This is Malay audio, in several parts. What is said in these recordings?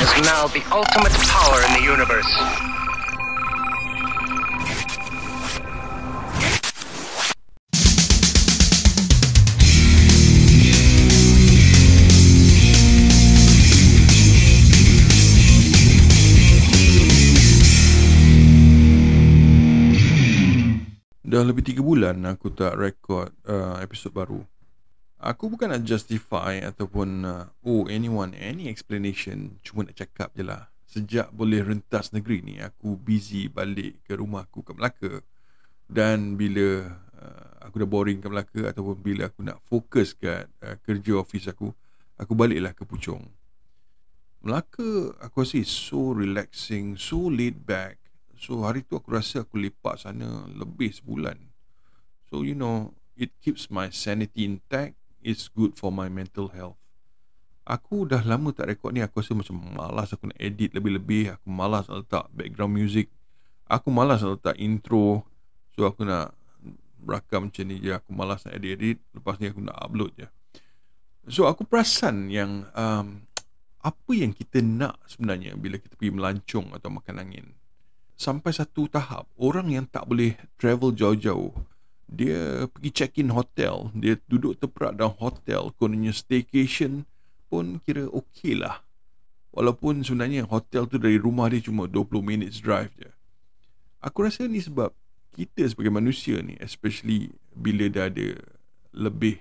is now the ultimate power in the universe. Dah lebih 3 bulan aku tak record uh, episod baru. Aku bukan nak justify ataupun uh, oh anyone any explanation cuma nak cakap je lah. Sejak boleh rentas negeri ni aku busy balik ke rumah aku ke Melaka. Dan bila uh, aku dah boring ke Melaka ataupun bila aku nak fokus kat uh, kerja office aku, aku baliklah ke Puchong. Melaka aku rasa is so relaxing, so laid back. So hari tu aku rasa aku lepak sana lebih sebulan. So you know, it keeps my sanity intact. It's good for my mental health. Aku dah lama tak rekod ni Aku rasa macam malas aku nak edit lebih-lebih Aku malas nak letak background music. Aku malas nak letak intro So aku nak berakam macam ni je Aku malas nak edit-edit Lepas ni aku nak upload je. So aku perasan yang um, Apa yang kita nak sebenarnya Bila kita pergi melancong atau makan angin? Sampai satu tahap orang yang tak boleh travel jauh-jauh dia pergi check in hotel. Dia duduk terperak dalam hotel. Kononnya staycation pun kira okey lah. Walaupun sebenarnya hotel tu dari rumah dia cuma 20 minutes drive je. Aku rasa ni sebab kita sebagai manusia ni especially bila dah ada lebih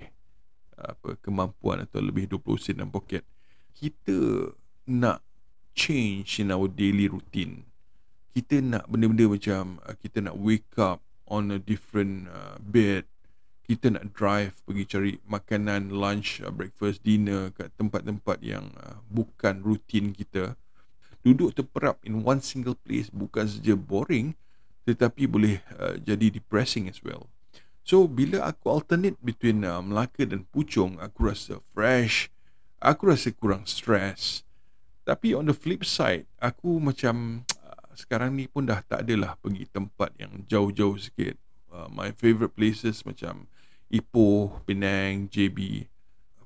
apa kemampuan atau lebih 20 sen dalam poket kita nak change in our daily routine. Kita nak benda-benda macam uh, kita nak wake up on a different uh, bed. Kita nak drive pergi cari makanan lunch uh, breakfast dinner kat tempat-tempat yang uh, bukan rutin kita. Duduk terperap in one single place bukan saja boring tetapi boleh uh, jadi depressing as well. So bila aku alternate between uh, Melaka dan Puchong aku rasa fresh aku rasa kurang stress. Tapi on the flip side aku macam sekarang ni pun dah tak adalah pergi tempat yang jauh-jauh sikit. Uh, my favorite places macam Ipoh, Penang, JB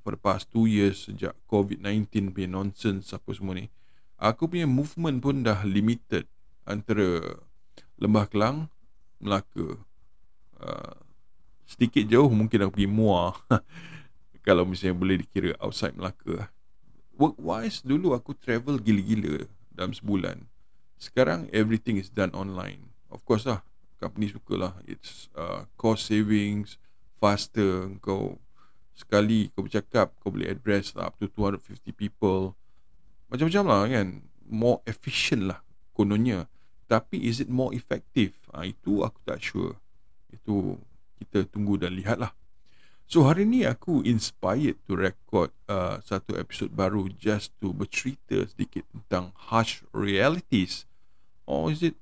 for the past 2 years sejak COVID-19 punya nonsense apa semua ni. Aku punya movement pun dah limited antara Lembah Kelang, Melaka. Uh, sedikit jauh mungkin aku pergi Muar. Kalau misalnya boleh dikira outside Melaka. Work wise dulu aku travel gila-gila dalam sebulan. Sekarang everything is done online. Of course lah, company suka lah. It's uh, cost savings, faster. Kau sekali kau bercakap, kau boleh address lah up to 250 people. Macam-macam lah kan. More efficient lah kononnya. Tapi is it more effective? Ha, itu aku tak sure. Itu kita tunggu dan lihat lah. So hari ni aku inspired to record uh, satu episod baru just to bercerita sedikit tentang harsh realities or is it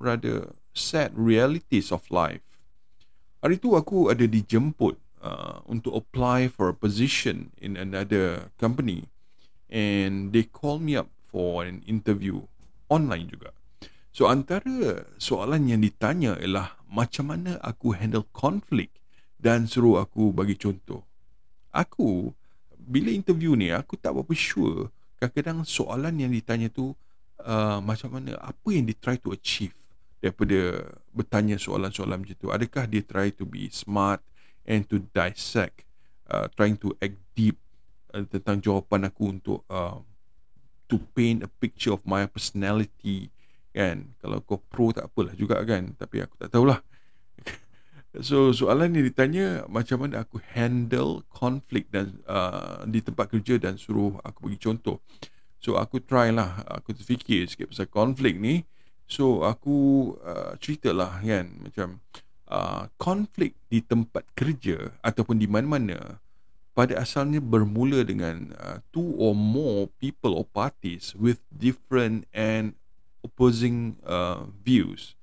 rather sad realities of life? Hari tu aku ada dijemput uh, untuk apply for a position in another company and they call me up for an interview online juga. So antara soalan yang ditanya ialah macam mana aku handle konflik dan suruh aku bagi contoh. Aku bila interview ni aku tak berapa sure kadang-kadang soalan yang ditanya tu uh, macam mana apa yang dia try to achieve daripada bertanya soalan-soalan macam tu? Adakah dia try to be smart and to dissect uh, trying to act deep uh, tentang jawapan aku untuk uh, to paint a picture of my personality? Kan? Kalau kau pro tak apalah juga kan? Tapi aku tak tahulah. So soalan ni ditanya macam mana aku handle konflik dan uh, di tempat kerja dan suruh aku bagi contoh So aku try lah. Aku terfikir sikit pasal konflik ni. So aku uh, cerita lah kan Macam uh, Konflik di tempat kerja Ataupun di mana-mana Pada asalnya bermula dengan uh, Two or more people or parties With different and opposing uh, views.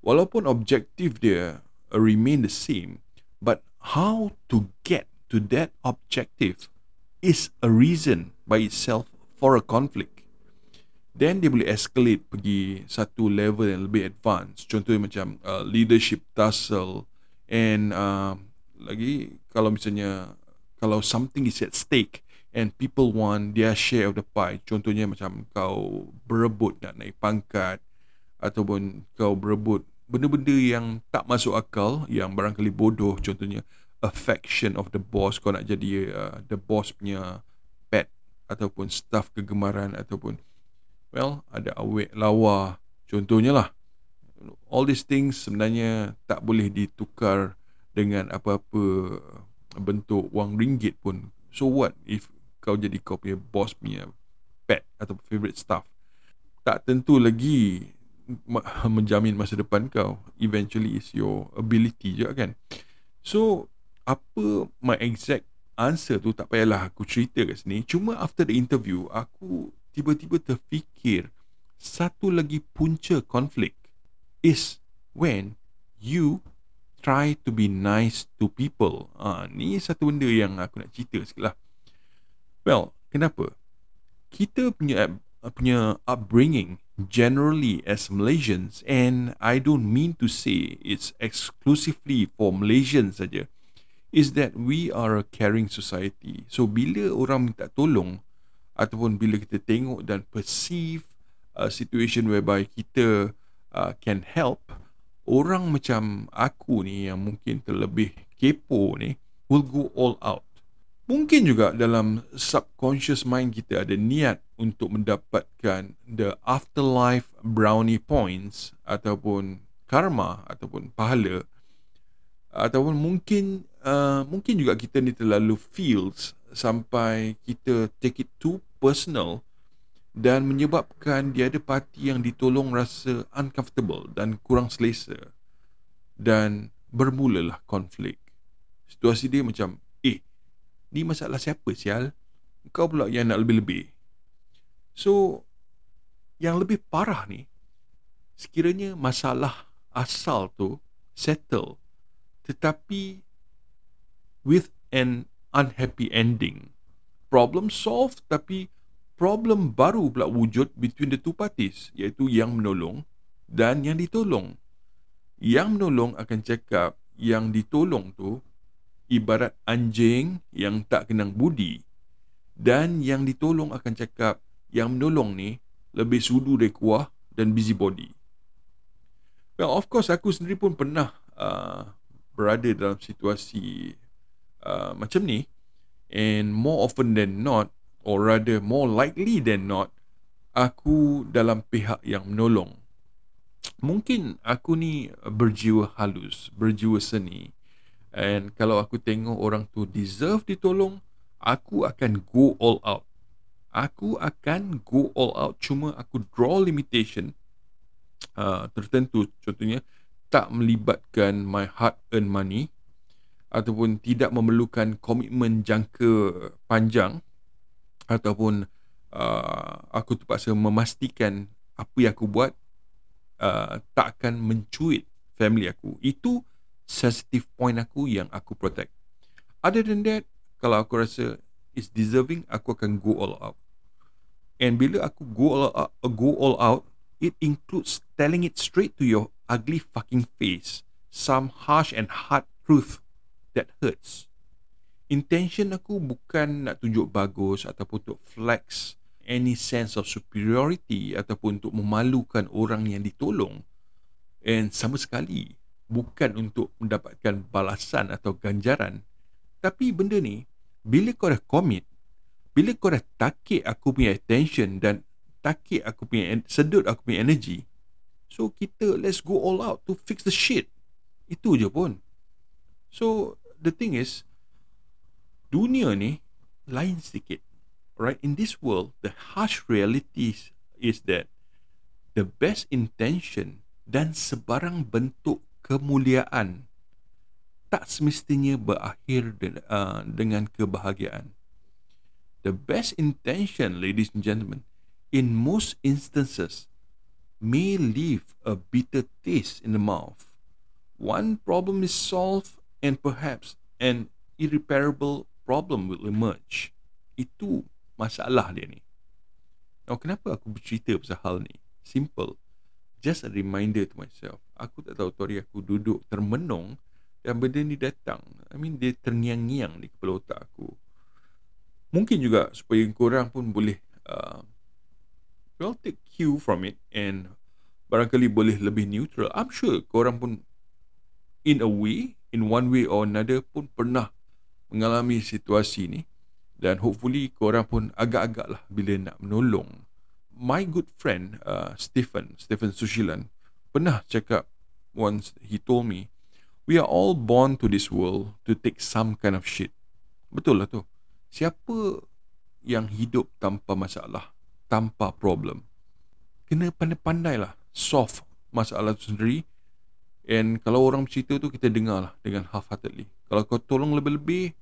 Walaupun objektif dia Remain the same But how to get to that objective Is a reason by itself for a conflict. Then dia boleh escalate pergi satu level yang lebih advance contohnya macam uh, leadership tussle and uh, lagi kalau misalnya kalau something is at stake and people want their share of the pie. Contohnya macam kau berebut nak naik pangkat ataupun kau berebut benda-benda yang tak masuk akal yang barangkali bodoh. Contohnya affection of the boss. Kau nak jadi uh, the boss punya ataupun staff kegemaran ataupun well ada awek lawa contohnya lah all these things sebenarnya tak boleh ditukar dengan apa-apa bentuk wang ringgit pun. So what if kau jadi kau punya boss punya pet atau favorite staff? Tak tentu lagi menjamin masa depan kau. Eventually is your ability je kan. So apa my exact answer tu tak payahlah aku cerita kat sini cuma after the interview aku tiba-tiba terfikir satu lagi punca konflik is when you try to be nice to people. Ah, ni satu benda yang aku nak cerita sikit lah. Well, kenapa? Kita punya punya upbringing generally as Malaysians and I don't mean to say it's exclusively for Malaysians saja is that we are a caring society. So bila orang minta tolong ataupun bila kita tengok dan perceive a situation whereby kita uh, can help orang macam aku ni yang mungkin terlebih kepo ni will go all out Mungkin juga dalam subconscious mind kita ada niat untuk mendapatkan the afterlife brownie points ataupun karma ataupun pahala ataupun mungkin uh, mungkin juga kita ni terlalu feels sampai kita take it too personal dan menyebabkan dia ada parti yang ditolong rasa uncomfortable dan kurang selesa dan bermulalah konflik. Situasi dia macam ni masalah siapa sial kau pula yang nak lebih-lebih so yang lebih parah ni sekiranya masalah asal tu settle tetapi with an unhappy ending. Problem solved tapi problem baru pula wujud between the two parties iaitu yang menolong dan yang ditolong. Yang menolong akan cakap yang ditolong tu ibarat anjing yang tak kenang budi. Dan yang ditolong akan cakap yang menolong ni lebih sudu dari kuah dan busybody. Well, of course aku sendiri pun pernah uh, berada dalam situasi uh, macam ni and more often than not or rather more likely than not aku dalam pihak yang menolong. Mungkin aku ni berjiwa halus, berjiwa seni And kalau aku tengok orang tu deserve ditolong, aku akan go all out. Aku akan go all out cuma aku draw limitation uh, tertentu contohnya tak melibatkan my hard earned money ataupun tidak memerlukan komitmen jangka panjang ataupun uh, aku terpaksa memastikan apa yang aku buat uh, tak akan mencuit family aku. Itu sensitive point aku yang aku protect. Other than that, kalau aku rasa is deserving, aku akan go all out. And bila aku go all out, go all out, it includes telling it straight to your ugly fucking face. Some harsh and hard truth that hurts. Intention aku bukan nak tunjuk bagus ataupun untuk flex any sense of superiority ataupun untuk memalukan orang yang ditolong. And sama sekali, bukan untuk mendapatkan balasan atau ganjaran tapi benda ni bila kau dah commit bila kau dah takik aku punya attention dan takik aku punya sedut aku punya energy so kita let's go all out to fix the shit itu je pun so the thing is dunia ni lain sedikit right in this world the harsh reality is that the best intention dan sebarang bentuk kemuliaan tak semestinya berakhir de- uh, dengan kebahagiaan. The best intention, ladies and gentlemen, in most instances may leave a bitter taste in the mouth. One problem is solved and perhaps an irreparable problem will emerge. Itu masalah dia ni. Now, kenapa aku bercerita pasal hal ni? Simple just a reminder to myself aku tak tahu tu hari aku duduk termenung dan benda ni datang I mean dia terngiang-ngiang di kepala otak aku mungkin juga supaya korang pun boleh uh, well take cue from it and barangkali boleh lebih neutral I'm sure korang pun in a way in one way or another pun pernah mengalami situasi ni. Dan hopefully korang pun agak-agak lah bila nak menolong. My good friend uh, Stephen Stephen Sushilan pernah cakap once he told me we are all born to this world to take some kind of shit. Betul lah tu. Siapa yang hidup tanpa masalah tanpa problem? Kena pandai-pandai lah solve masalah tu sendiri and kalau orang bercerita tu kita dengar lah dengan half-heartedly. Kalau kau tolong lebih-lebih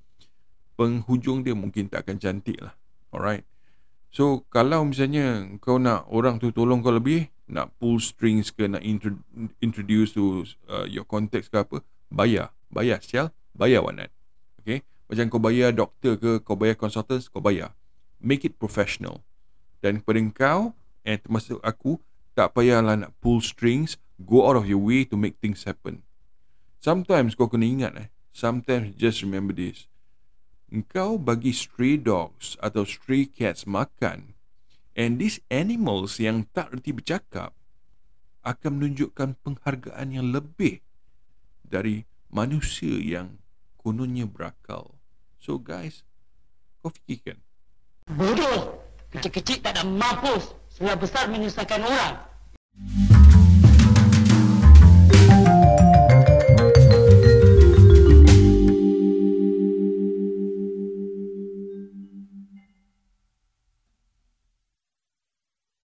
penghujung dia mungkin tak akan cantik lah. Alright. So kalau misalnya kau nak orang tu tolong kau lebih nak pull strings ke nak intro, introduce to uh, your context ke apa bayar. Bayar sial. Bayar wanat okay? Macam kau bayar doktor ke kau bayar consultant kau bayar. Make it professional. Dan kepada kau and termasuk aku tak payahlah nak pull strings go out of your way to make things happen sometimes kau kena ingat eh sometimes just remember this engkau bagi stray dogs atau stray cats makan and these animals yang tak reti bercakap akan menunjukkan penghargaan yang lebih dari manusia yang kononnya berakal. So guys, kau fikirkan. Bodoh. Kecil-kecil tak ada mampus. Sudah besar menyusahkan orang. Thank you.